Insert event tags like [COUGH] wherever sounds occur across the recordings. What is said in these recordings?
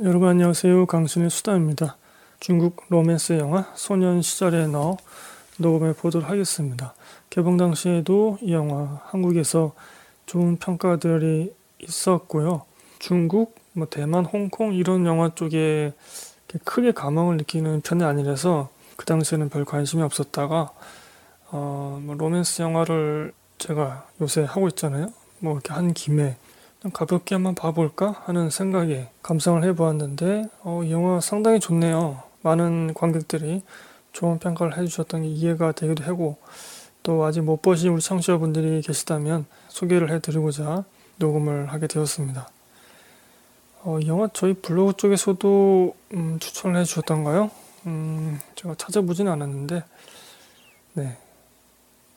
여러분 안녕하세요. 강신의 수다입니다. 중국 로맨스 영화 소년 시절의 너 녹음해 보도록 하겠습니다. 개봉 당시에도 이 영화 한국에서 좋은 평가들이 있었고요. 중국, 뭐 대만, 홍콩 이런 영화 쪽에 크게 감흥을 느끼는 편이 아니라서 그 당시에는 별 관심이 없었다가 어, 뭐 로맨스 영화를 제가 요새 하고 있잖아요. 뭐 이렇게 한 김에 가볍게 한번 봐볼까 하는 생각에 감상을 해보았는데 어, 이 영화 상당히 좋네요. 많은 관객들이 좋은 평가를 해주셨던 게 이해가 되기도 하고 또 아직 못 보신 우리 청취자분들이 계시다면 소개를 해드리고자 녹음을 하게 되었습니다. 어, 이 영화 저희 블로그 쪽에서도 음, 추천을 해주셨던가요? 음, 제가 찾아보진 않았는데 네.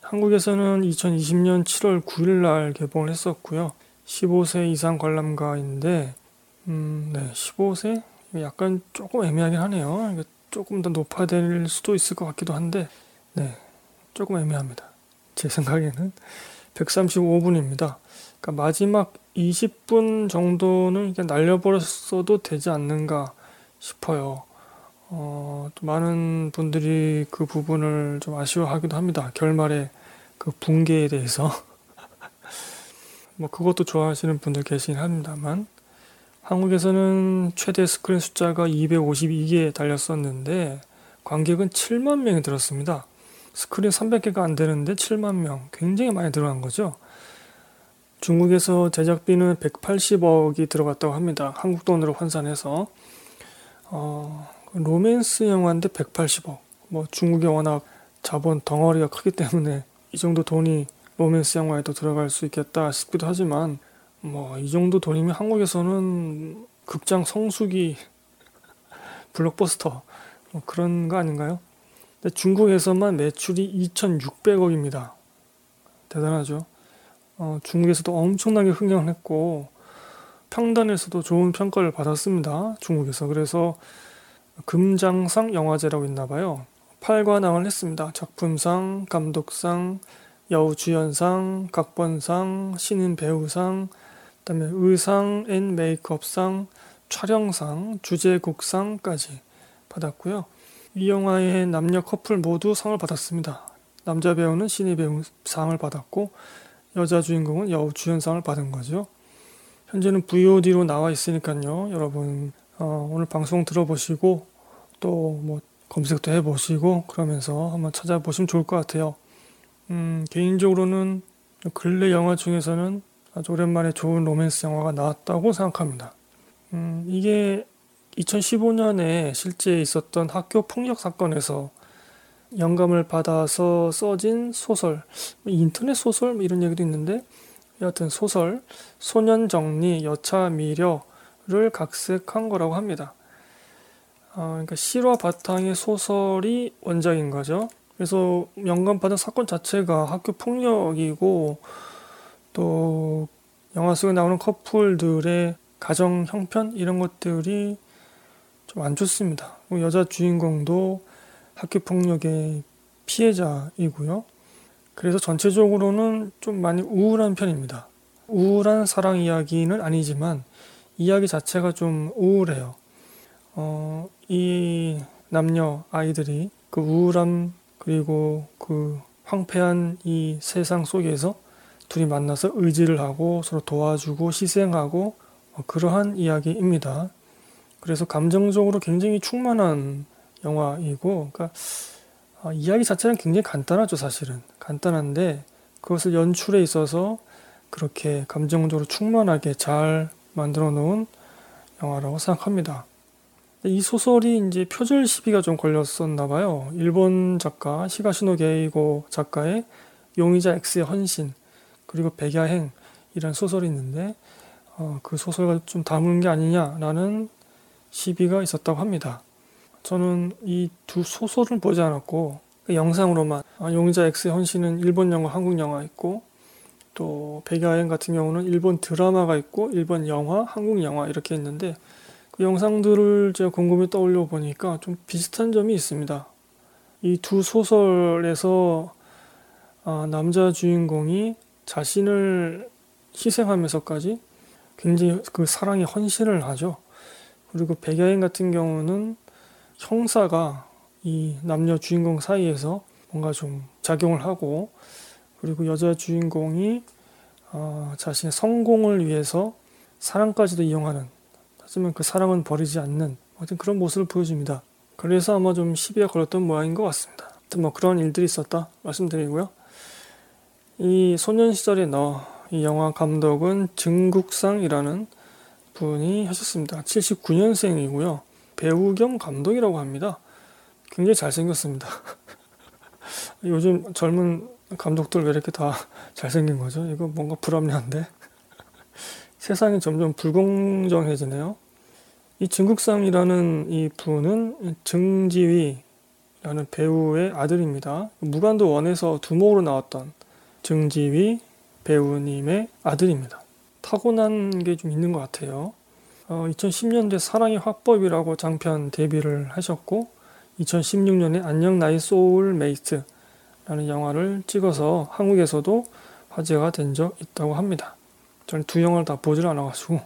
한국에서는 2020년 7월 9일 날 개봉을 했었고요. 15세 이상 관람가인데, 음, 네, 15세? 약간 조금 애매하긴 하네요. 조금 더 높아야 될 수도 있을 것 같기도 한데, 네, 조금 애매합니다. 제 생각에는 135분입니다. 그러니까 마지막 20분 정도는 그냥 날려버렸어도 되지 않는가 싶어요. 어, 또 많은 분들이 그 부분을 좀 아쉬워하기도 합니다. 결말에 그 붕괴에 대해서. [LAUGHS] 뭐 그것도 좋아하시는 분들 계시긴 합니다만 한국에서는 최대 스크린 숫자가 252개 달렸었는데 관객은 7만 명이 들었습니다. 스크린 300개가 안 되는데 7만 명 굉장히 많이 들어간 거죠. 중국에서 제작비는 180억이 들어갔다고 합니다. 한국 돈으로 환산해서 어, 로맨스 영화인데 180억. 뭐 중국이 워낙 자본 덩어리가 크기 때문에 이 정도 돈이 로맨스 영화에도 들어갈 수 있겠다 싶기도 하지만 뭐 이 정도 돈이면 한국에서는 극장 성수기 [LAUGHS] 블록버스터 뭐 그런 거 아닌가요? 근데 중국에서만 매출이 2,600억입니다. 대단하죠. 어, 중국에서도 엄청나게 흥행을 했고 평단에서도 좋은 평가를 받았습니다. 중국에서 그래서 금상장 영화제라고 있나 봐요. 8관왕을 했습니다. 작품상, 감독상, 여우주연상, 각본상, 신인 배우상, 그다음에 의상 and 메이크업상, 촬영상, 주제곡상까지 받았고요. 이 영화의 남녀 커플 모두 상을 받았습니다. 남자 배우는 신인 배우 상을 받았고 여자 주인공은 여우 주연상을 받은 거죠. 현재는 VOD로 나와 있으니까요. 여러분 어, 오늘 방송 들어보시고 또 뭐 검색도 해보시고 그러면서 한번 찾아보시면 좋을 것 같아요. 음, 개인적으로는 근래 영화 중에서는 아주 오랜만에 좋은 로맨스 영화가 나왔다고 생각합니다. 음, 이게 2015년에 실제 있었던 학교 폭력 사건에서 영감을 받아서 써진 소설, 인터넷 소설 뭐 이런 얘기도 있는데 여하튼 소설 소년 정리 여차 미려를 각색한 거라고 합니다. 어, 그러니까 실화 바탕의 소설이 원작인 거죠. 그래서 영감받은 사건 자체가 학교 폭력이고 또 영화 속에 나오는 커플들의 가정 형편 이런 것들이 좀 안 좋습니다. 여자 주인공도 학교 폭력의 피해자이고요. 그래서 전체적으로는 좀 많이 우울한 편입니다. 우울한 사랑 이야기는 아니지만 이야기 자체가 좀 우울해요. 어, 이 남녀 아이들이 그 우울함 그리고 그 황폐한 이 세상 속에서 둘이 만나서 의지를 하고 서로 도와주고 희생하고 뭐 그러한 이야기입니다. 그래서 감정적으로 굉장히 충만한 영화이고, 그러니까 어, 이야기 자체는 굉장히 간단하죠, 사실은. 간단한데 그것을 연출에 있어서 그렇게 감정적으로 충만하게 잘 만들어 놓은 영화라고 생각합니다. 이 소설이 이제 표절 시비가 좀 걸렸었나 봐요. 일본 작가 시가시노 게이고 작가의 용의자 X의 헌신 그리고 백야행 이런 소설이 있는데 어, 그 소설과 좀 담은 게 아니냐라는 시비가 있었다고 합니다. 저는 이 두 소설을 보지 않았고 그 영상으로만 아, 용의자 X의 헌신은 일본 영화, 한국 영화 있고 또 백야행 같은 경우는 일본 드라마가 있고 일본 영화, 한국 영화 이렇게 있는데 그 영상들을 제가 곰곰이 떠올려 보니까 좀 비슷한 점이 있습니다. 이 두 소설에서 아, 남자 주인공이 자신을 희생하면서까지 굉장히 그 사랑에 헌신을 하죠. 그리고 백야인 같은 경우는 형사가 이 남녀 주인공 사이에서 뭔가 좀 작용을 하고 그리고 여자 주인공이 어, 자신의 성공을 위해서 사랑까지도 이용하는 하지만 그 사랑은 버리지 않는 어떤 그런 모습을 보여줍니다. 그래서 아마 좀 시비가 걸렸던 모양인 것 같습니다. 뭐 그런 일들이 있었다 말씀드리고요. 이 소년 시절의 너, 이 영화 감독은 증국상이라는 분이 하셨습니다. 79년생이고요. 배우 겸 감독이라고 합니다. 굉장히 잘생겼습니다. [LAUGHS] 요즘 젊은 감독들 왜 이렇게 다 잘생긴 거죠? 이거 뭔가 불합리한데? 세상이 점점 불공정해지네요. 이 증국상이라는 이 분은 증지위라는 배우의 아들입니다. 무간도 one에서 두목으로 나왔던 증지위 배우님의 아들입니다. 타고난 게 좀 있는 것 같아요. 어, 2010년대 사랑의 화법이라고 장편 데뷔를 하셨고 2016년에 안녕 나의 소울 메이트라는 영화를 찍어서 한국에서도 화제가 된 적 있다고 합니다. 저는 두 영화를 다 보질 않아가지고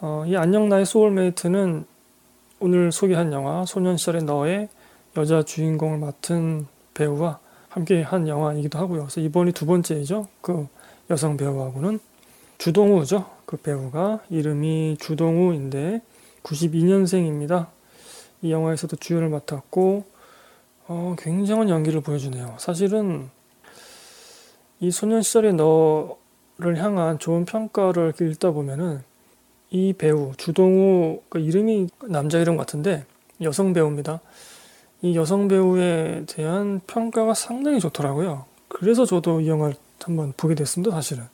어, 이 안녕 나의 소울메이트는 오늘 소개한 영화 소년 시절의 너의 여자 주인공을 맡은 배우와 함께 한 영화이기도 하고요. 그래서 이번이 두 번째이죠. 그 여성 배우하고는 주동우죠. 그 배우가 이름이 주동우인데 92년생입니다. 이 영화에서도 주연을 맡았고 어, 굉장한 연기를 보여주네요. 사실은 이 소년 시절의 너를 향한 좋은 평가를 읽다 보면은 이 배우 주동우 그 이름이 남자 이름 같은데 여성 배우입니다. 이 여성 배우에 대한 평가가 상당히 좋더라고요. 그래서 저도 이 영화를 한번 보게 됐습니다. 사실은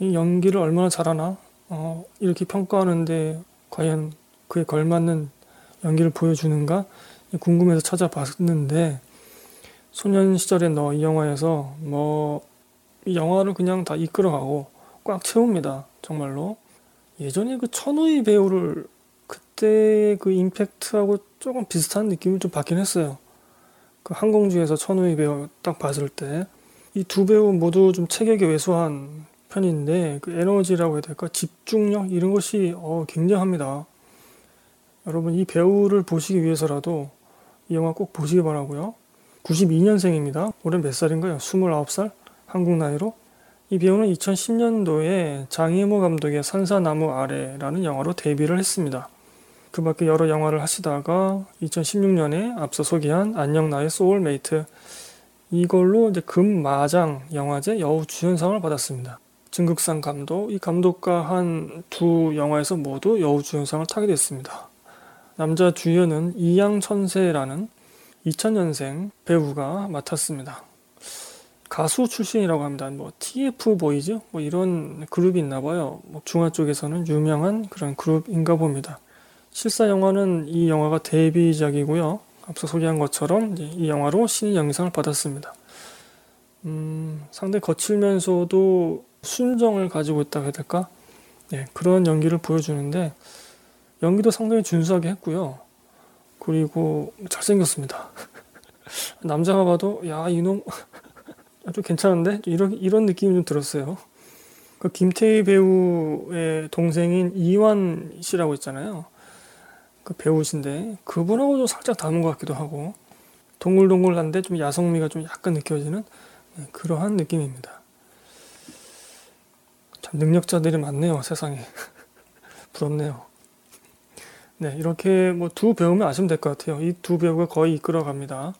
이 연기를 얼마나 잘하나 어, 이렇게 평가하는데 과연 그에 걸맞는 연기를 보여주는가 궁금해서 찾아봤는데 소년 시절의 너 이 영화에서 뭐 이 영화를 그냥 다 이끌어가고 꽉 채웁니다. 정말로 예전에 그 천우희 배우를 그때 그 임팩트하고 조금 비슷한 느낌을 좀 받긴 했어요. 그 항공주에서 천우희 배우 딱 봤을 때 이 두 배우 모두 좀 체격이 왜소한 편인데 그 에너지라고 해야 될까 집중력 이런 것이 어, 굉장합니다. 여러분 이 배우를 보시기 위해서라도 이 영화 꼭 보시기 바라고요. 92년생입니다. 올해 몇 살인가요? 29살? 한국 나이로? 이 배우는 2010년도에 장이모 감독의 산사나무 아래라는 영화로 데뷔를 했습니다. 그 밖에 여러 영화를 하시다가 2016년에 앞서 소개한 안녕 나의 소울메이트 이걸로 이제 금마장 영화제 여우 주연상을 받았습니다. 증국상 감독, 이 감독과 한 두 영화에서 모두 여우 주연상을 타게 됐습니다. 남자 주연은 이양천세라는 2000년생 배우가 맡았습니다. 가수 출신이라고 합니다. 뭐 TF 보이즈 뭐 이런 그룹이 있나 봐요. 뭐 중화 쪽에서는 유명한 그런 그룹인가 봅니다. 실사 영화는 이 영화가 데뷔작이고요. 앞서 소개한 것처럼 이 영화로 신인 영상을 받았습니다. 음, 상당히 거칠면서도 순정을 가지고 있다고 해야 될까? 네, 그런 연기를 보여주는데 연기도 상당히 준수하게 했고요. 그리고 잘생겼습니다. [LAUGHS] 남자가 봐도 야 이놈 [LAUGHS] 아주 괜찮은데 이런 이런 느낌이 좀 들었어요. 그 김태희 배우의 동생인 이완 씨라고 있잖아요. 그 배우신데 그분하고 좀 살짝 닮은 것 같기도 하고 동글동글한데 좀 야성미가 좀 약간 느껴지는 네, 그러한 느낌입니다. 참 능력자들이 많네요 세상에 [LAUGHS] 부럽네요. 네, 이렇게 뭐 두 배우면 아시면 될 것 같아요. 이 두 배우가 거의 이끌어갑니다.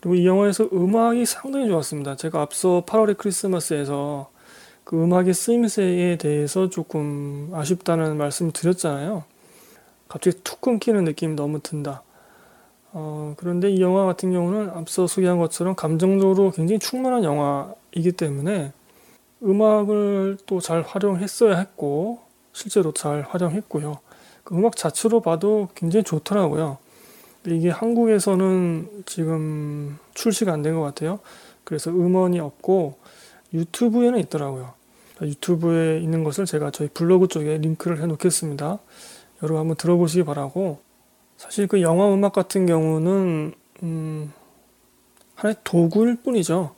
그리고 이 영화에서 음악이 상당히 좋았습니다. 제가 앞서 8월의 크리스마스에서 그 음악의 쓰임새에 대해서 조금 아쉽다는 말씀을 드렸잖아요. 갑자기 툭 끊기는 느낌이 너무 든다. 어, 그런데 이 영화 같은 경우는 앞서 소개한 것처럼 감정적으로 굉장히 충만한 영화이기 때문에 음악을 또 잘 활용했어야 했고 실제로 잘 활용했고요. 그 음악 자체로 봐도 굉장히 좋더라고요. 이게 한국에서는 지금 출시가 안 된 것 같아요. 그래서 음원이 없고 유튜브에는 있더라고요. 유튜브에 있는 것을 제가 저희 블로그 쪽에 링크를 해 놓겠습니다. 여러분 한번 들어보시기 바라고 사실 그 영화 음악 같은 경우는 음, 하나의 도구일 뿐이죠.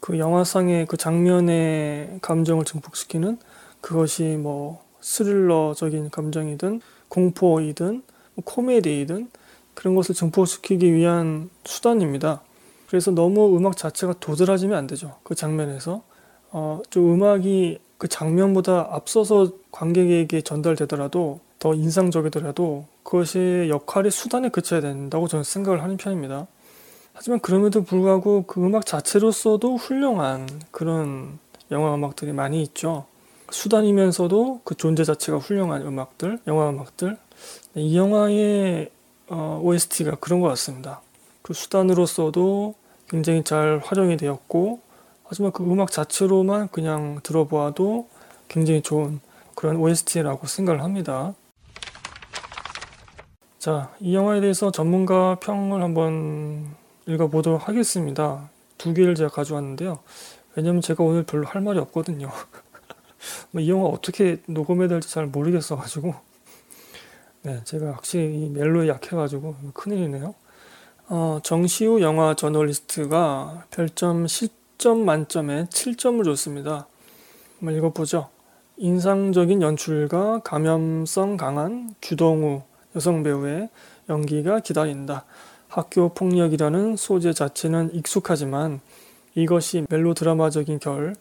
그 영화상의 그 장면의 감정을 증폭시키는 그것이 뭐 스릴러적인 감정이든 공포이든 뭐 코미디이든 그런 것을 증폭시키기 위한 수단입니다. 그래서 너무 음악 자체가 도드라지면 안 되죠. 그 장면에서 어, 좀 음악이 그 장면보다 앞서서 관객에게 전달되더라도 더 인상적이더라도 그것이 역할의 수단에 그쳐야 된다고 저는 생각을 하는 편입니다. 하지만 그럼에도 불구하고 그 음악 자체로서도 훌륭한 그런 영화 음악들이 많이 있죠. 수단이면서도 그 존재 자체가 훌륭한 음악들, 영화 음악들. 네, 이 영화의 어, OST가 그런 것 같습니다. 그 수단으로서도 굉장히 잘 활용이 되었고, 하지만 그 음악 자체로만 그냥 들어보아도 굉장히 좋은 그런 OST라고 생각을 합니다. 자, 이 영화에 대해서 전문가 평을 한번 읽어보도록 하겠습니다. 두 개를 제가 가져왔는데요. 왜냐면 제가 오늘 별로 할 말이 없거든요. [LAUGHS] 뭐이 영화 어떻게 녹음해야 될지 잘 모르겠어가지고. 네, 제가 확실히 이 멜로에 약해가지고 큰일이네요. 어, 정시우 영화 저널리스트가 별점 10점 만점에 7점을 줬습니다. 한번 읽어보죠. 인상적인 연출과 감염성 강한 주동우 여성 배우의 연기가 기다린다. 학교 폭력이라는 소재 자체는 익숙하지만 이것이 멜로드라마적인 결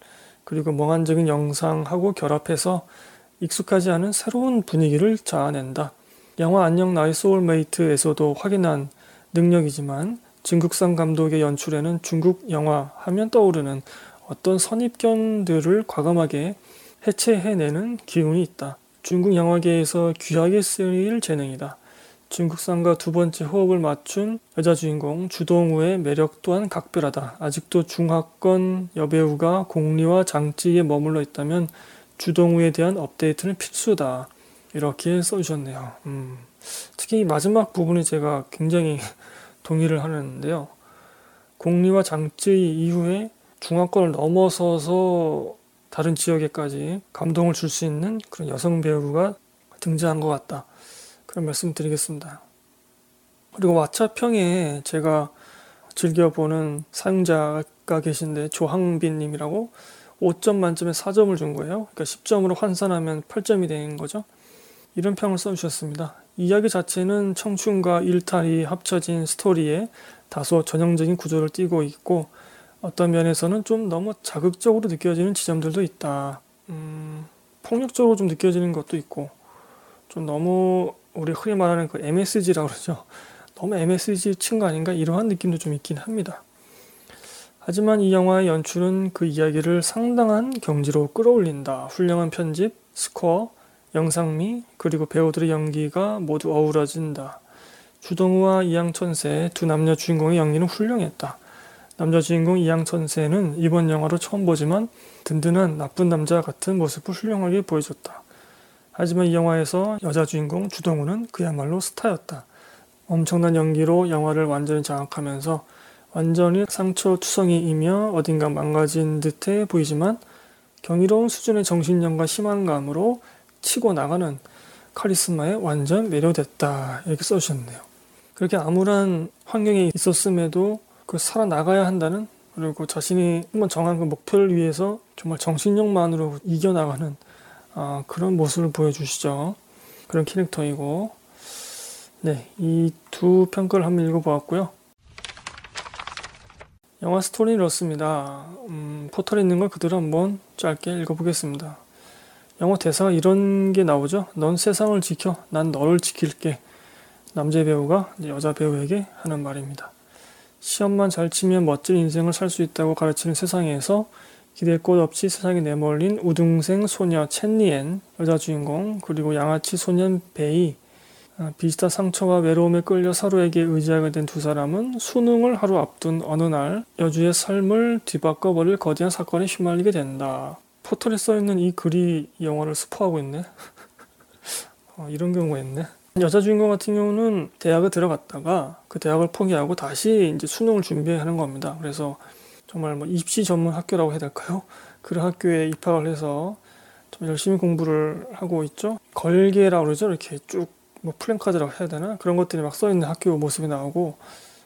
그리고 몽환적인 영상하고 결합해서 익숙하지 않은 새로운 분위기를 자아낸다. 영화 안녕 나의 소울메이트에서도 확인한 능력이지만 중국산 감독의 연출에는 중국 영화 하면 떠오르는 어떤 선입견들을 과감하게 해체해내는 기운이 있다. 중국 영화계에서 귀하게 쓰일 재능이다. 중국산과 두 번째 호흡을 맞춘 여자 주인공 주동우의 매력 또한 각별하다. 아직도 중하권 여배우가 공리와 장찌에 머물러 있다면 주동우에 대한 업데이트는 필수다. 이렇게 써주셨네요. 음, 특히 마지막 부분이 제가 굉장히 [LAUGHS] 동의를 하는데요. 공리와 장찌 이후에 중화권을 넘어서서 다른 지역에까지 감동을 줄 수 있는 그런 여성 배우가 등장한 것 같다. 그런 말씀 드리겠습니다. 그리고 왓챠평에 제가 즐겨보는 사용자가 계신데 조항빈님이라고 5점 만점에 4점을 준 거예요. 그러니까 10점으로 환산하면 8점이 되는 거죠. 이런 평을 써주셨습니다. 이야기 자체는 청춘과 일탈이 합쳐진 스토리에 다소 전형적인 구조를 띠고 있고 어떤 면에서는 좀 너무 자극적으로 느껴지는 지점들도 있다. 음, 폭력적으로 좀 느껴지는 것도 있고 좀 너무 우리 흔히 말하는 그 MSG라고 그러죠. 너무 MSG 친 거 아닌가 이러한 느낌도 좀 있긴 합니다. 하지만 이 영화의 연출은 그 이야기를 상당한 경지로 끌어올린다. 훌륭한 편집, 스코어, 영상미, 그리고 배우들의 연기가 모두 어우러진다. 주동우와 이양천세 두 남녀 주인공의 연기는 훌륭했다. 남자 주인공 이양천세는 이번 영화로 처음 보지만 든든한 나쁜 남자 같은 모습을 훌륭하게 보여줬다. 하지만 이 영화에서 여자 주인공 주동우는 그야말로 스타였다. 엄청난 연기로 영화를 완전히 장악하면서 완전히 상처투성이이며 어딘가 망가진 듯해 보이지만 경이로운 수준의 정신력과 심한 감으로 치고 나가는 카리스마에 완전 매료됐다 이렇게 써주셨네요. 그렇게 암울한 환경에 있었음에도 그 살아나가야 한다는 그리고 자신이 한번 정한 그 목표를 위해서 정말 정신력만으로 이겨나가는 아, 그런 모습을 보여주시죠. 그런 캐릭터이고 네, 이 두 평가를 한번 읽어보았고요. 영화 스토리는 이렇습니다. 음, 포털에 있는 걸 그대로 한번 짧게 읽어보겠습니다. 영어 대사가 이런 게 나오죠. 넌 세상을 지켜, 난 너를 지킬게. 남자 배우가 여자 배우에게 하는 말입니다. 시험만 잘 치면 멋진 인생을 살 수 있다고 가르치는 세상에서 기댈 곳 없이 세상에 내몰린 우등생 소녀 첸리엔 여자 주인공 그리고 양아치 소년 베이 아, 비슷한 상처와 외로움에 끌려 서로에게 의지하게 된 두 사람은 수능을 하루 앞둔 어느 날 여주의 삶을 뒤바꿔버릴 거대한 사건에 휘말리게 된다. 포털에 써있는 이 글이 영화를 스포하고 있네. [LAUGHS] 어, 이런 경우가 있네. 여자 주인공 같은 경우는 대학에 들어갔다가 그 대학을 포기하고 다시 이제 수능을 준비하는 겁니다. 그래서 정말 뭐 입시 전문 학교라고 해야 될까요? 그런 학교에 입학을 해서 좀 열심히 공부를 하고 있죠. 걸개라고 그러죠. 이렇게 쭉 뭐 플랜카드라고 해야 되나? 그런 것들이 막 써있는 학교 모습이 나오고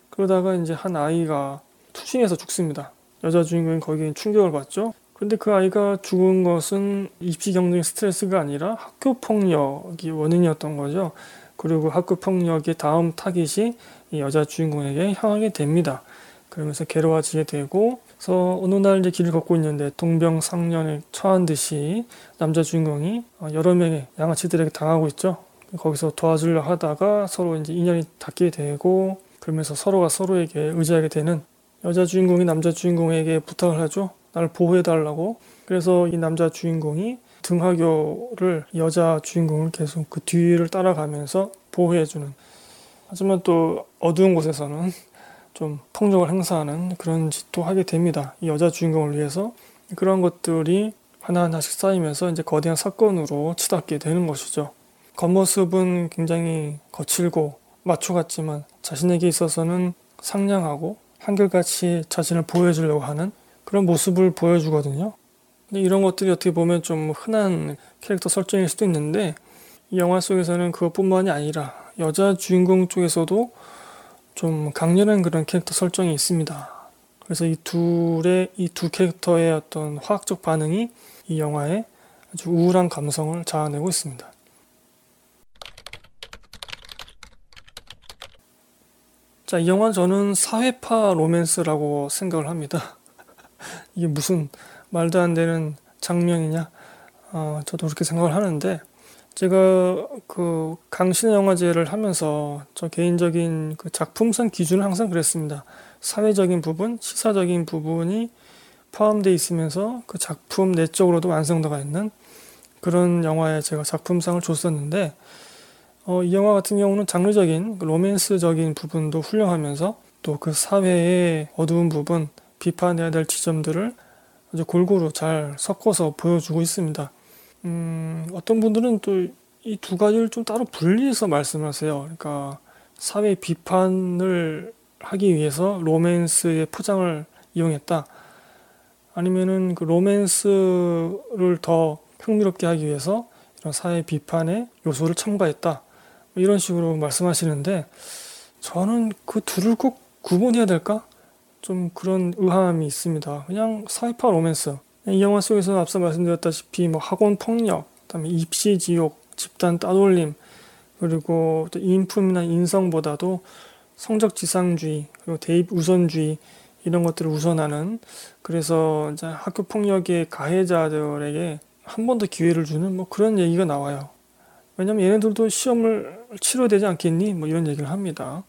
그러다가 이제 한 아이가 투신해서 죽습니다. 여자 주인공이 거기에 충격을 받죠. 그런데 그 아이가 죽은 것은 입시 경쟁 스트레스가 아니라 학교 폭력이 원인이었던 거죠. 그리고 학교 폭력의 다음 타깃이 이 여자 주인공에게 향하게 됩니다. 그러면서 괴로워지게 되고, 그래서 어느 날 이제 길을 걷고 있는데 동병상련에 처한 듯이 남자 주인공이 여러 명의 양아치들에게 당하고 있죠. 거기서 도와주려 하다가 서로 이제 인연이 닿게 되고, 그러면서 서로가 서로에게 의지하게 되는 여자 주인공이 남자 주인공에게 부탁을 하죠. 나를 보호해달라고. 그래서 이 남자 주인공이 등하교를 여자 주인공을 계속 그 뒤를 따라가면서 보호해주는. 하지만 또 어두운 곳에서는 좀 폭력을 행사하는 그런 짓도 하게 됩니다. 이 여자 주인공을 위해서 그런 것들이 하나하나씩 쌓이면서 이제 거대한 사건으로 치닫게 되는 것이죠. 겉모습은 굉장히 거칠고 마초 같지만 자신에게 있어서는 상냥하고 한결같이 자신을 보여주려고 하는 그런 모습을 보여주거든요. 근데 이런 것들이 어떻게 보면 좀 흔한 캐릭터 설정일 수도 있는데 이 영화 속에서는 그것뿐만이 아니라 여자 주인공 쪽에서도 좀 강렬한 그런 캐릭터 설정이 있습니다. 그래서 이 둘의 이 두 캐릭터의 어떤 화학적 반응이 이 영화에 아주 우울한 감성을 자아내고 있습니다. 자, 이 영화는 저는 사회파 로맨스라고 생각을 합니다. 이게 무슨 말도 안 되는 장면이냐? 어, 저도 그렇게 생각을 하는데, 제가 그 강신의 영화제를 하면서 저 개인적인 그 작품상 기준을 항상 그랬습니다. 사회적인 부분, 시사적인 부분이 포함되어 있으면서 그 작품 내적으로도 완성도가 있는 그런 영화에 제가 작품상을 줬었는데, 어, 이 영화 같은 경우는 장르적인 그 로맨스적인 부분도 훌륭하면서 또 그 사회의 어두운 부분, 비판해야 될 지점들을 아주 골고루 잘 섞어서 보여주고 있습니다. 음, 어떤 분들은 또 이 두 가지를 좀 따로 분리해서 말씀하세요. 그러니까 사회 비판을 하기 위해서 로맨스의 포장을 이용했다. 아니면은 그 로맨스를 더 흥미롭게 하기 위해서 이런 사회 비판의 요소를 첨가했다. 이런 식으로 말씀하시는데 저는 그 둘을 꼭 구분해야 될까? 좀 그런 의아함이 있습니다. 그냥 사이파 로맨스. 이 영화 속에서 앞서 말씀드렸다시피 뭐 학원 폭력, 그다음에 입시 지옥, 집단 따돌림, 그리고 또 인품이나 인성보다도 성적 지상주의, 그리고 대입 우선주의 이런 것들을 우선하는 그래서 이제 학교 폭력의 가해자들에게 한 번 더 기회를 주는 뭐 그런 얘기가 나와요. 왜냐면 얘네들도 시험을 치러야 되지 않겠니? 뭐 이런 얘기를 합니다.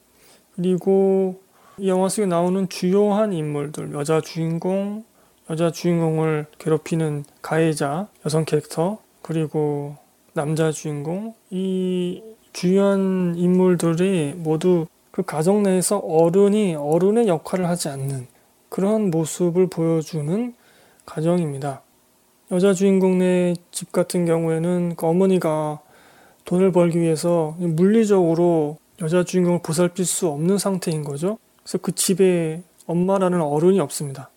그리고 이 영화 속에 나오는 주요한 인물들, 여자 주인공, 여자 주인공을 괴롭히는 가해자, 여성 캐릭터, 그리고 남자 주인공, 이 주요한 인물들이 모두 그 가정 내에서 어른이 어른의 역할을 하지 않는 그런 모습을 보여주는 가정입니다. 여자 주인공네 집 같은 경우에는 그 어머니가 돈을 벌기 위해서 물리적으로 여자 주인공을 보살필 수 없는 상태인 거죠. 그래서 그 집에 엄마라는 어른이 없습니다.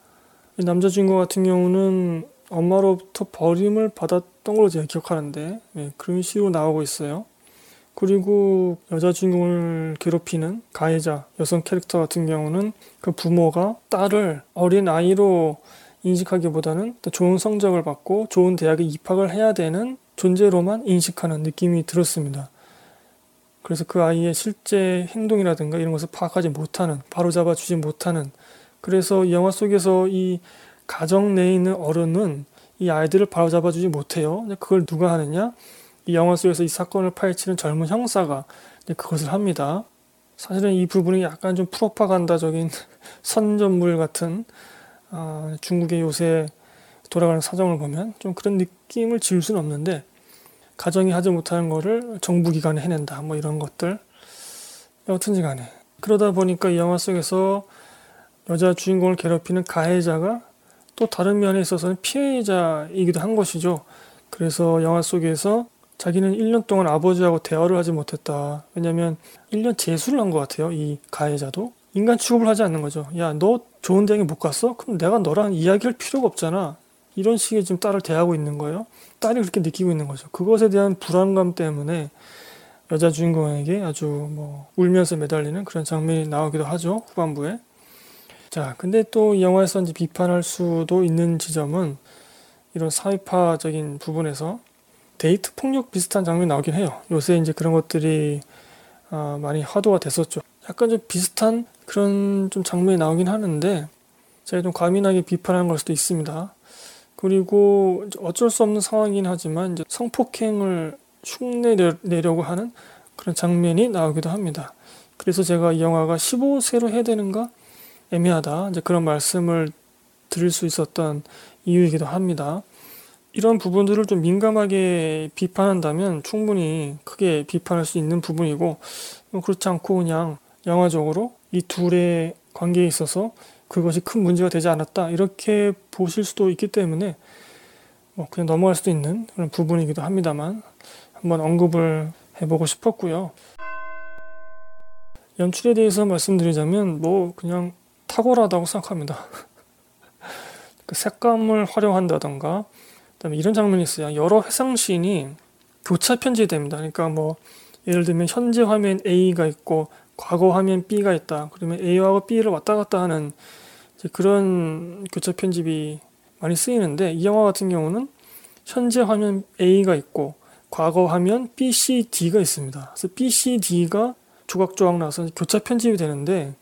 남자 주인공 같은 경우는 엄마로부터 버림을 받았던 걸로 제가 기억하는데 네, 그런 식으로 나오고 있어요. 그리고 여자 주인공을 괴롭히는 가해자 여성 캐릭터 같은 경우는 그 부모가 딸을 어린 아이로 인식하기보다는 좋은 성적을 받고 좋은 대학에 입학을 해야 되는 존재로만 인식하는 느낌이 들었습니다. 그래서 그 아이의 실제 행동이라든가 이런 것을 파악하지 못하는, 바로잡아 주지 못하는, 그래서 영화 속에서 이 가정 내에 있는 어른은 이 아이들을 바로잡아 주지 못해요. 그걸 누가 하느냐? 이 영화 속에서 이 사건을 파헤치는 젊은 형사가 그것을 합니다. 사실은 이 부분이 약간 좀 프로파간다적인 [LAUGHS] 선전물 같은 아, 중국의 요새 돌아가는 사정을 보면 좀 그런 느낌을 지울 수는 없는데 가정이 하지 못하는 거를 정부기관에 해낸다 뭐 이런 것들 여튼지 간에 그러다 보니까 이 영화 속에서 여자 주인공을 괴롭히는 가해자가 또 다른 면에 있어서는 피해자이기도 한 것이죠. 그래서 영화 속에서 자기는 1년 동안 아버지하고 대화를 하지 못했다. 왜냐면 1년 재수를 한 것 같아요. 이 가해자도. 인간 취급을 하지 않는 거죠. 야, 너 좋은 대학에 못 갔어? 그럼 내가 너랑 이야기할 필요가 없잖아. 이런 식의 지금 딸을 대하고 있는 거예요. 딸이 그렇게 느끼고 있는 거죠. 그것에 대한 불안감 때문에 여자 주인공에게 아주 뭐 울면서 매달리는 그런 장면이 나오기도 하죠. 후반부에. 자, 근데 또 이 영화에서 이제 비판할 수도 있는 지점은 이런 사회파적인 부분에서 데이트 폭력 비슷한 장면이 나오긴 해요. 요새 이제 그런 것들이 아, 많이 화두가 됐었죠. 약간 좀 비슷한 그런 좀 장면이 나오긴 하는데 제가 좀 과민하게 비판한 걸 수도 있습니다. 그리고 어쩔 수 없는 상황이긴 하지만 성폭행을 흉내내려고 하는 그런 장면이 나오기도 합니다. 그래서 제가 이 영화가 15세로 해야 되는가 애매하다 이제 그런 말씀을 드릴 수 있었던 이유이기도 합니다. 이런 부분들을 좀 민감하게 비판한다면 충분히 크게 비판할 수 있는 부분이고 뭐 그렇지 않고 그냥 영화적으로 이 둘의 관계에 있어서 그것이 큰 문제가 되지 않았다 이렇게 보실 수도 있기 때문에 뭐 그냥 넘어갈 수도 있는 그런 부분이기도 합니다만 한번 언급을 해보고 싶었고요. 연출에 대해서 말씀드리자면 뭐 그냥 탁월하다고 생각합니다. [LAUGHS] 그 색감을 활용한다던가 그다음에 이런 장면이 있어요. 여러 회상씬이 교차 편집됩니다. 그러니까 뭐 예를 들면 현재 화면 A가 있고 과거 화면 B가 있다. 그러면 A와 B를 왔다 갔다 하는 그런 교차 편집이 많이 쓰이는데 이 영화 같은 경우는 현재 화면 A가 있고 과거 화면 B, C, D가 있습니다. 그래서 B, C, D가 조각조각 나서 교차 편집이 되는데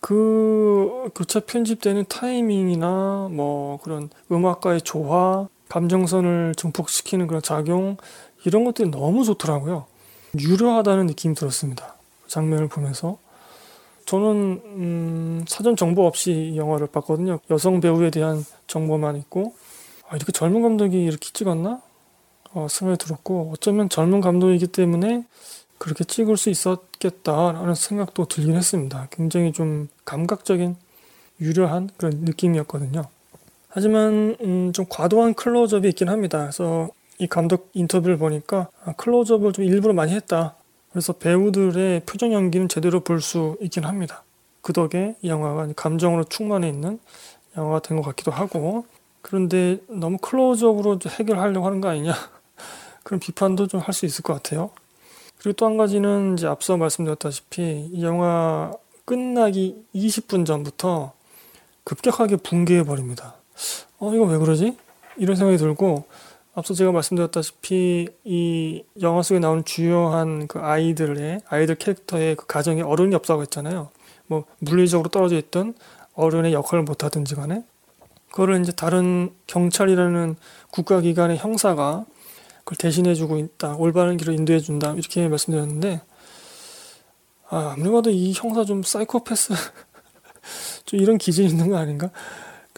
그 교차 편집되는 타이밍이나 뭐 그런 음악과의 조화, 감정선을 증폭시키는 그런 작용 이런 것들이 너무 좋더라고요. 유려하다는 느낌이 들었습니다. 장면을 보면서 저는 음, 사전 정보 없이 이 영화를 봤거든요. 여성 배우에 대한 정보만 있고 아, 이렇게 젊은 감독이 이렇게 찍었나 어, 생각이 들었고 어쩌면 젊은 감독이기 때문에 그렇게 찍을 수 있었겠다라는 생각도 들긴 했습니다. 굉장히 좀 감각적인 유려한 그런 느낌이었거든요. 하지만 음, 좀 과도한 클로즈업이 있긴 합니다. 그래서 이 감독 인터뷰를 보니까 아, 클로즈업을 좀 일부러 많이 했다. 그래서 배우들의 표정 연기는 제대로 볼 수 있긴 합니다. 그 덕에 이 영화가 감정으로 충만해 있는 영화가 된 것 같기도 하고 그런데 너무 클로즈업으로 해결하려고 하는 거 아니냐 [LAUGHS] 그런 비판도 좀 할 수 있을 것 같아요. 그리고 또 한 가지는 이제 앞서 말씀드렸다시피 이 영화 끝나기 20분 전부터 급격하게 붕괴해 버립니다. 어 이거 왜 그러지? 이런 생각이 들고 앞서 제가 말씀드렸다시피 이 영화 속에 나오는 주요한 그 아이들의 아이들 캐릭터의 그 가정에 어른이 없다고 했잖아요. 뭐 물리적으로 떨어져 있던 어른의 역할을 못하든지 간에 그거를 이제 다른 경찰이라는 국가기관의 형사가 그걸 대신해주고 있다. 올바른 길을 인도해준다. 이렇게 말씀드렸는데 아, 아무리 봐도 이 형사 좀 사이코패스 [LAUGHS] 좀 이런 기질이 있는 거 아닌가?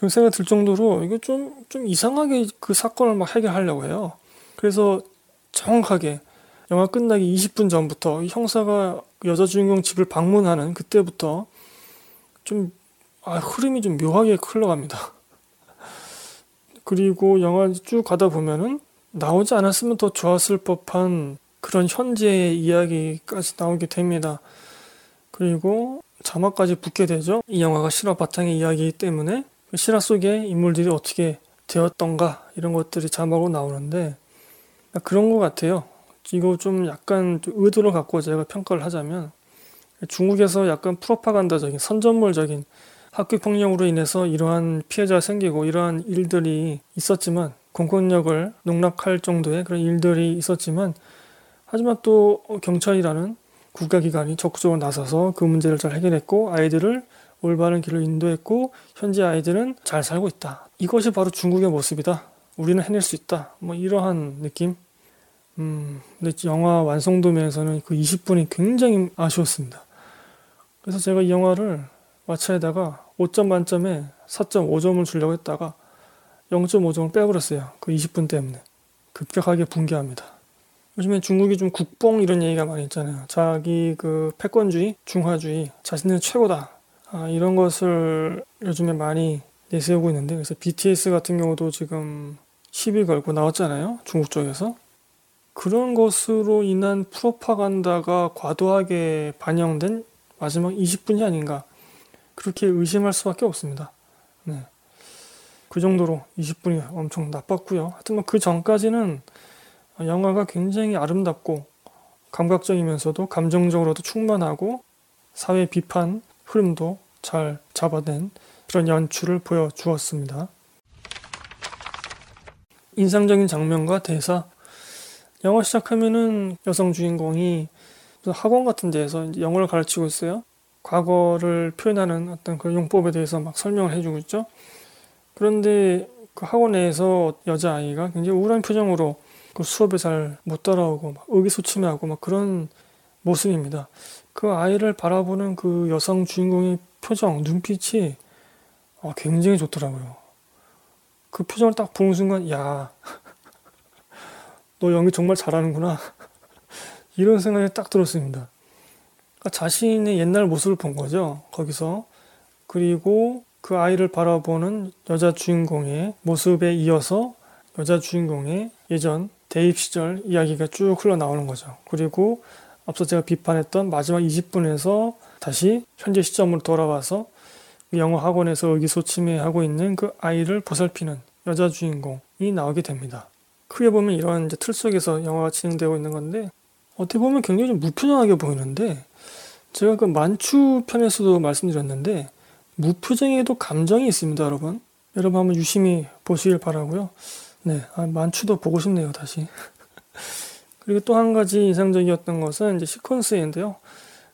생각이 들 정도로 이거 좀, 좀 이상하게 그 사건을 막 해결하려고 해요. 그래서 정확하게 영화 끝나기 20분 전부터 이 형사가 여자 주인공 집을 방문하는 그때부터 좀 아, 흐름이 좀 묘하게 흘러갑니다. [LAUGHS] 그리고 영화 쭉 가다 보면은 나오지 않았으면 더 좋았을 법한 그런 현재의 이야기까지 나오게 됩니다. 그리고 자막까지 붙게 되죠. 이 영화가 실화 바탕의 이야기이기 때문에 실화 속의 인물들이 어떻게 되었던가 이런 것들이 자막으로 나오는데 그런 것 같아요. 이거 좀 약간 의도를 갖고 제가 평가를 하자면 중국에서 약간 프로파간다적인 선전물적인 학교 폭력으로 인해서 이러한 피해자가 생기고 이러한 일들이 있었지만 공권력을 농락할 정도의 그런 일들이 있었지만 하지만 또 경찰이라는 국가기관이 적극적으로 나서서 그 문제를 잘 해결했고 아이들을 올바른 길을 인도했고 현재 아이들은 잘 살고 있다. 이것이 바로 중국의 모습이다. 우리는 해낼 수 있다. 뭐 이러한 느낌. 음, 근데 영화 완성도 면에서는 그 20분이 굉장히 아쉬웠습니다. 그래서 제가 이 영화를 마차에다가 5점 만점에 4.5점을 주려고 했다가 0.5점을 빼버렸어요. 그 20분 때문에. 급격하게 붕괴합니다. 요즘에 중국이 좀 국뽕 이런 얘기가 많이 있잖아요. 자기 그 패권주의, 중화주의, 자신은 최고다. 아, 이런 것을 요즘에 많이 내세우고 있는데 그래서 BTS 같은 경우도 지금 시비 걸고 나왔잖아요. 중국 쪽에서. 그런 것으로 인한 프로파간다가 과도하게 반영된 마지막 20분이 아닌가. 그렇게 의심할 수밖에 없습니다. 네. 그 정도로 20분이 엄청 나빴고요. 하여튼 뭐 그 전까지는 영화가 굉장히 아름답고 감각적이면서도 감정적으로도 충만하고 사회 비판 흐름도 잘 잡아낸 그런 연출을 보여주었습니다. 인상적인 장면과 대사. 영화 시작하면은 여성 주인공이 학원 같은 데에서 영어를 가르치고 있어요. 과거를 표현하는 어떤 그 용법에 대해서 막 설명을 해주고 있죠. 그런데 그 학원 내에서 여자아이가 굉장히 우울한 표정으로 그 수업에 잘 못 따라오고 막 의기소침해하고 막 그런 모습입니다. 그 아이를 바라보는 그 여성 주인공의 표정, 눈빛이 어, 굉장히 좋더라고요. 그 표정을 딱 보는 순간, 야, [LAUGHS] 너 연기 정말 잘하는구나. [LAUGHS] 이런 생각이 딱 들었습니다. 그러니까 자신의 옛날 모습을 본 거죠. 거기서. 그리고 그 아이를 바라보는 여자 주인공의 모습에 이어서 여자 주인공의 예전 대입 시절 이야기가 쭉 흘러나오는 거죠. 그리고 앞서 제가 비판했던 마지막 20분에서 다시 현재 시점으로 돌아와서 영어 학원에서 의기소침해하고 있는 그 아이를 보살피는 여자 주인공이 나오게 됩니다. 크게 보면 이런 이제 틀 속에서 영화가 진행되고 있는 건데 어떻게 보면 굉장히 좀 무표정하게 보이는데 제가 그 만추 편에서도 말씀드렸는데 무표정에도 감정이 있습니다, 여러분. 여러분 한번 유심히 보시길 바라고요. 네, 아, 만추도 보고 싶네요, 다시. 그리고 또 한 가지 인상적이었던 것은 이제 시퀀스인데요.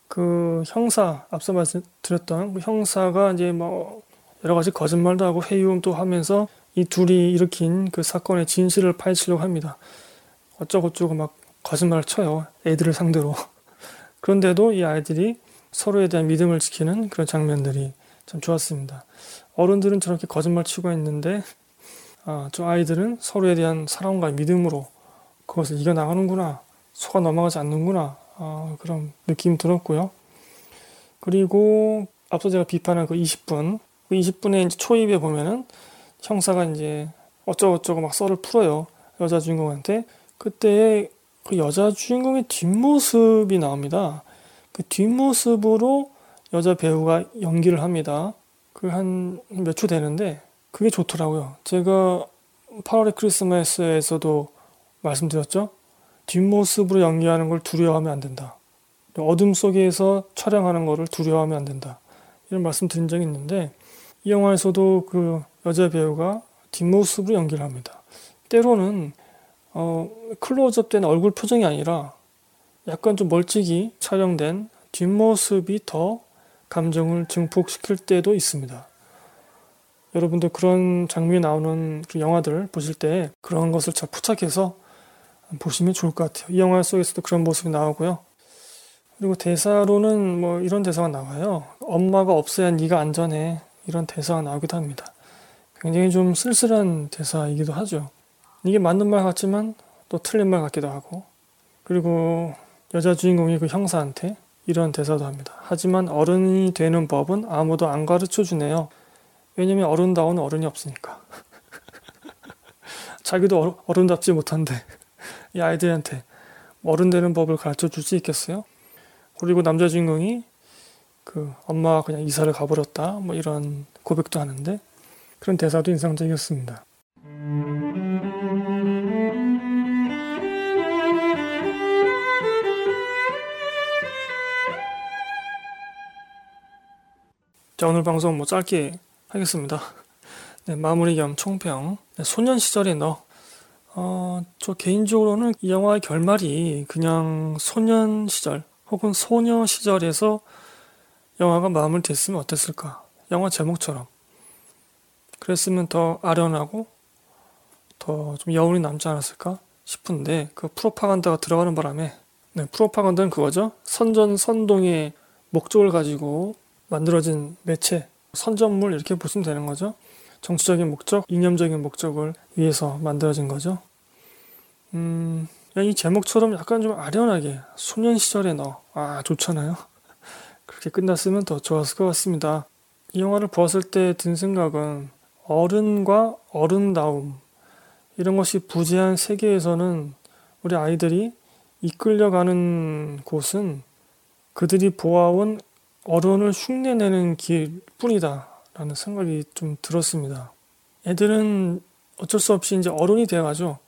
그 형사 앞서 말씀드렸던 그 형사가 이제 뭐 여러 가지 거짓말도 하고 회유음도 하면서 이 둘이 일으킨 그 사건의 진실을 파헤치려고 합니다. 어쩌고저쩌고 막 거짓말을 쳐요. 애들을 상대로. [LAUGHS] 그런데도 이 아이들이 서로에 대한 믿음을 지키는 그런 장면들이 참 좋았습니다. 어른들은 저렇게 거짓말 치고 있는데 아, 저 아이들은 서로에 대한 사랑과 믿음으로 그것을 이겨나가는구나. 속아 넘어가지 않는구나. 아, 그런 느낌 들었고요. 그리고 앞서 제가 비판한 그 20분, 그 20분의 이제 초입에 보면은 형사가 이제 어쩌고저쩌고 막 썰을 풀어요. 여자 주인공한테. 그때 그 여자 주인공의 뒷모습이 나옵니다. 그 뒷모습으로 여자 배우가 연기를 합니다. 그 한 몇 초 되는데 그게 좋더라고요. 제가 8월의 크리스마스에서도 말씀드렸죠. 뒷모습으로 연기하는 걸 두려워하면 안 된다. 어둠 속에서 촬영하는 것을 두려워하면 안 된다. 이런 말씀 드린 적이 있는데 이 영화에서도 그 여자 배우가 뒷모습으로 연기를 합니다. 때로는 어, 클로즈업 된 얼굴 표정이 아니라 약간 좀 멀찍이 촬영된 뒷모습이 더 감정을 증폭시킬 때도 있습니다. 여러분도 그런 장면이 나오는 그 영화들 보실 때 그런 것을 잘 포착해서 보시면 좋을 것 같아요. 이 영화 속에서도 그런 모습이 나오고요. 그리고 대사로는 뭐 이런 대사가 나와요. 엄마가 없어야 네가 안전해. 이런 대사가 나오기도 합니다. 굉장히 좀 쓸쓸한 대사이기도 하죠. 이게 맞는 말 같지만 또 틀린 말 같기도 하고. 그리고 여자 주인공이 그 형사한테 이런 대사도 합니다. 하지만 어른이 되는 법은 아무도 안 가르쳐 주네요. 왜냐면 어른다운 어른이 없으니까. [LAUGHS] 자기도 어른답지 못한데 이 아이들한테 어른 되는 법을 가르쳐 줄 수 있겠어요? 그리고 남자 주인공이 그 엄마가 그냥 이사를 가버렸다 뭐 이런 고백도 하는데 그런 대사도 인상적이었습니다. 자 오늘 방송 뭐 짧게 하겠습니다. 네, 마무리 겸 총평. 네, 소년 시절의 너. 어, 저 개인적으로는 이 영화의 결말이 그냥 소년 시절 혹은 소녀 시절에서 영화가 마무리됐으면 어땠을까? 영화 제목처럼. 그랬으면 더 아련하고 더 좀 여운이 남지 않았을까 싶은데 그 프로파간다가 들어가는 바람에 네, 프로파간다는 그거죠. 선전 선동의 목적을 가지고 만들어진 매체, 선전물 이렇게 보시면 되는 거죠. 정치적인 목적, 이념적인 목적을 위해서 만들어진 거죠. 음, 이 제목처럼 약간 좀 아련하게 소년 시절에 너, 아 좋잖아요. [LAUGHS] 그렇게 끝났으면 더 좋았을 것 같습니다. 이 영화를 보았을 때 든 생각은 어른과 어른다움 이런 것이 부재한 세계에서는 우리 아이들이 이끌려가는 곳은 그들이 보아온 어른을 흉내내는 길 뿐이다. 라는 생각이 좀 들었습니다. 애들은 어쩔 수 없이 이제 어른이 돼가죠.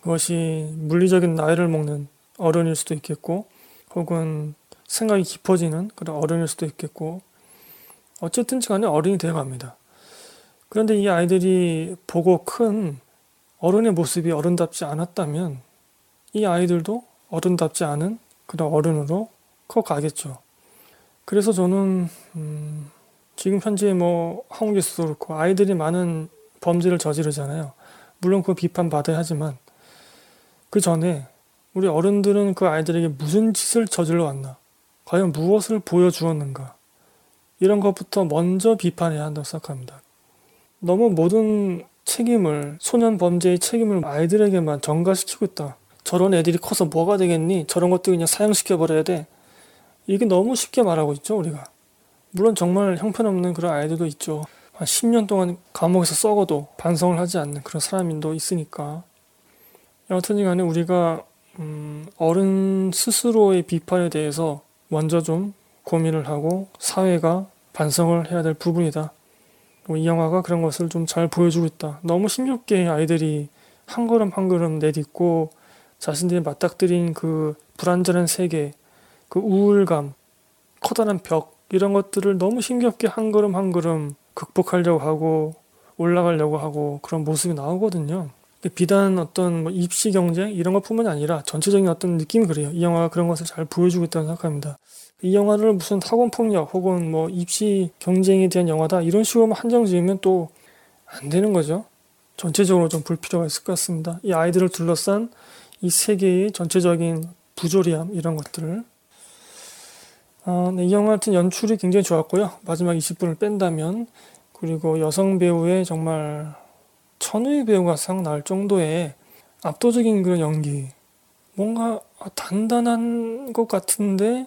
그것이 물리적인 나이를 먹는 어른일 수도 있겠고, 혹은 생각이 깊어지는 그런 어른일 수도 있겠고, 어쨌든 간에 어른이 되어갑니다. 그런데 이 아이들이 보고 큰 어른의 모습이 어른답지 않았다면 이 아이들도 어른답지 않은 그런 어른으로 커 가겠죠. 그래서 저는 음, 지금 현재 뭐 한국에서도 그렇고 아이들이 많은 범죄를 저지르잖아요. 물론 그 비판 받아야 하지만 그 전에 우리 어른들은 그 아이들에게 무슨 짓을 저질러 왔나? 과연 무엇을 보여주었는가? 이런 것부터 먼저 비판해야 한다고 생각합니다. 너무 모든 책임을, 소년 범죄의 책임을 아이들에게만 전가시키고 있다. 저런 애들이 커서 뭐가 되겠니? 저런 것들 그냥 사형시켜버려야 돼. 이게 너무 쉽게 말하고 있죠, 우리가. 물론 정말 형편없는 그런 아이들도 있죠. 한 10년 동안 감옥에서 썩어도 반성을 하지 않는 그런 사람도 있으니까. 여하튼 간에 우리가 음, 어른 스스로의 비판에 대해서 먼저 좀 고민을 하고 사회가 반성을 해야 될 부분이다. 이 영화가 그런 것을 좀 잘 보여주고 있다. 너무 힘겹게 아이들이 한 걸음 한 걸음 내딛고 자신들이 맞닥뜨린 그 불안전한 세계, 그 우울감, 커다란 벽 이런 것들을 너무 힘겹게 한 걸음 한 걸음 극복하려고 하고 올라가려고 하고 그런 모습이 나오거든요. 비단 어떤 뭐 입시 경쟁 이런 것뿐만이 아니라 전체적인 어떤 느낌이 그래요. 이 영화가 그런 것을 잘 보여주고 있다고 생각합니다. 이 영화를 무슨 학원 폭력 혹은 뭐 입시 경쟁에 대한 영화다 이런 식으로만 한정 지으면 또 안 되는 거죠. 전체적으로 좀 불필요가 있을 것 같습니다. 이 아이들을 둘러싼 이 세계의 전체적인 부조리함 이런 것들을 아, 네, 이 영화 같은 연출이 굉장히 좋았고요. 마지막 20분을 뺀다면 그리고 여성 배우의 정말 천우의 배우가 생각날 정도의 압도적인 그런 연기 뭔가 단단한 것 같은데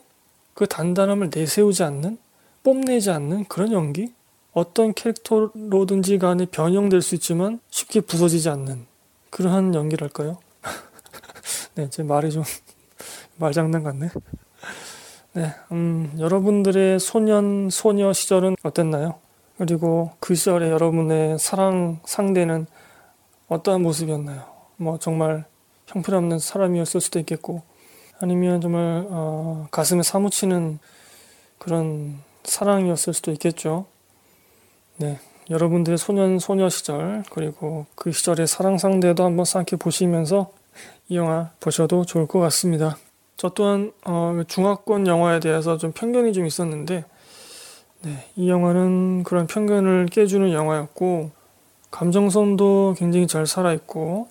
그 단단함을 내세우지 않는, 뽐내지 않는 그런 연기? 어떤 캐릭터로든지 간에 변형될 수 있지만 쉽게 부서지지 않는 그러한 연기랄까요? [LAUGHS] 네, 제 말이 좀 [LAUGHS] 말장난 같네. 네, 음, 여러분들의 소년, 소녀 시절은 어땠나요? 그리고 그 시절에 여러분의 사랑 상대는 어떠한 모습이었나요? 뭐 정말 형편없는 사람이었을 수도 있겠고, 아니면 정말 어, 가슴에 사무치는 그런 사랑이었을 수도 있겠죠. 네, 여러분들의 소년 소녀 시절 그리고 그 시절의 사랑 상대도 한번 생각해 보시면서 이 영화 보셔도 좋을 것 같습니다. 저 또한 어, 중화권 영화에 대해서 좀 편견이 좀 있었는데 네, 이 영화는 그런 편견을 깨주는 영화였고 감정선도 굉장히 잘 살아있고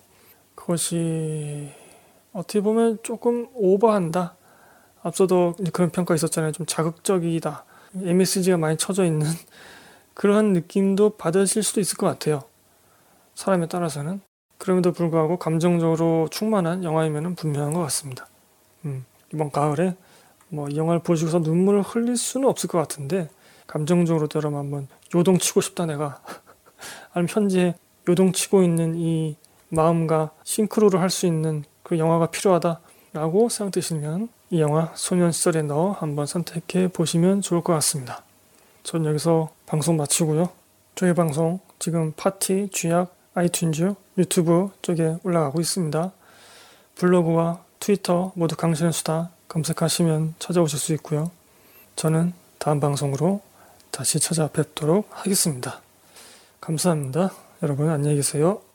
그것이 어떻게 보면 조금 오버한다. 앞서도 그런 평가 있었잖아요. 좀 자극적이다. MSG가 많이 쳐져 있는 [LAUGHS] 그러한 느낌도 받으실 수도 있을 것 같아요. 사람에 따라서는. 그럼에도 불구하고 감정적으로 충만한 영화이면 분명한 것 같습니다. 음, 이번 가을에 뭐 이 영화를 보시고서 눈물을 흘릴 수는 없을 것 같은데 감정적으로 여러분 한번 요동치고 싶다 내가 [LAUGHS] 아니면 현재 요동치고 있는 이 마음과 synchro를 할 수 있는 그 영화가 필요하다라고 생각되시면 이 영화 소년 시절의 너 한번 선택해 보시면 좋을 것 같습니다. 전 여기서 방송 마치고요. 저희 방송 지금 팟티, 쥐약, 아이튠즈, 유튜브 쪽에 올라가고 있습니다. 블로그와 트위터 모두 강신의 수다 검색하시면 찾아오실 수 있고요. 저는 다음 방송으로 다시 찾아뵙도록 하겠습니다. 감사합니다. 여러분 안녕히 계세요.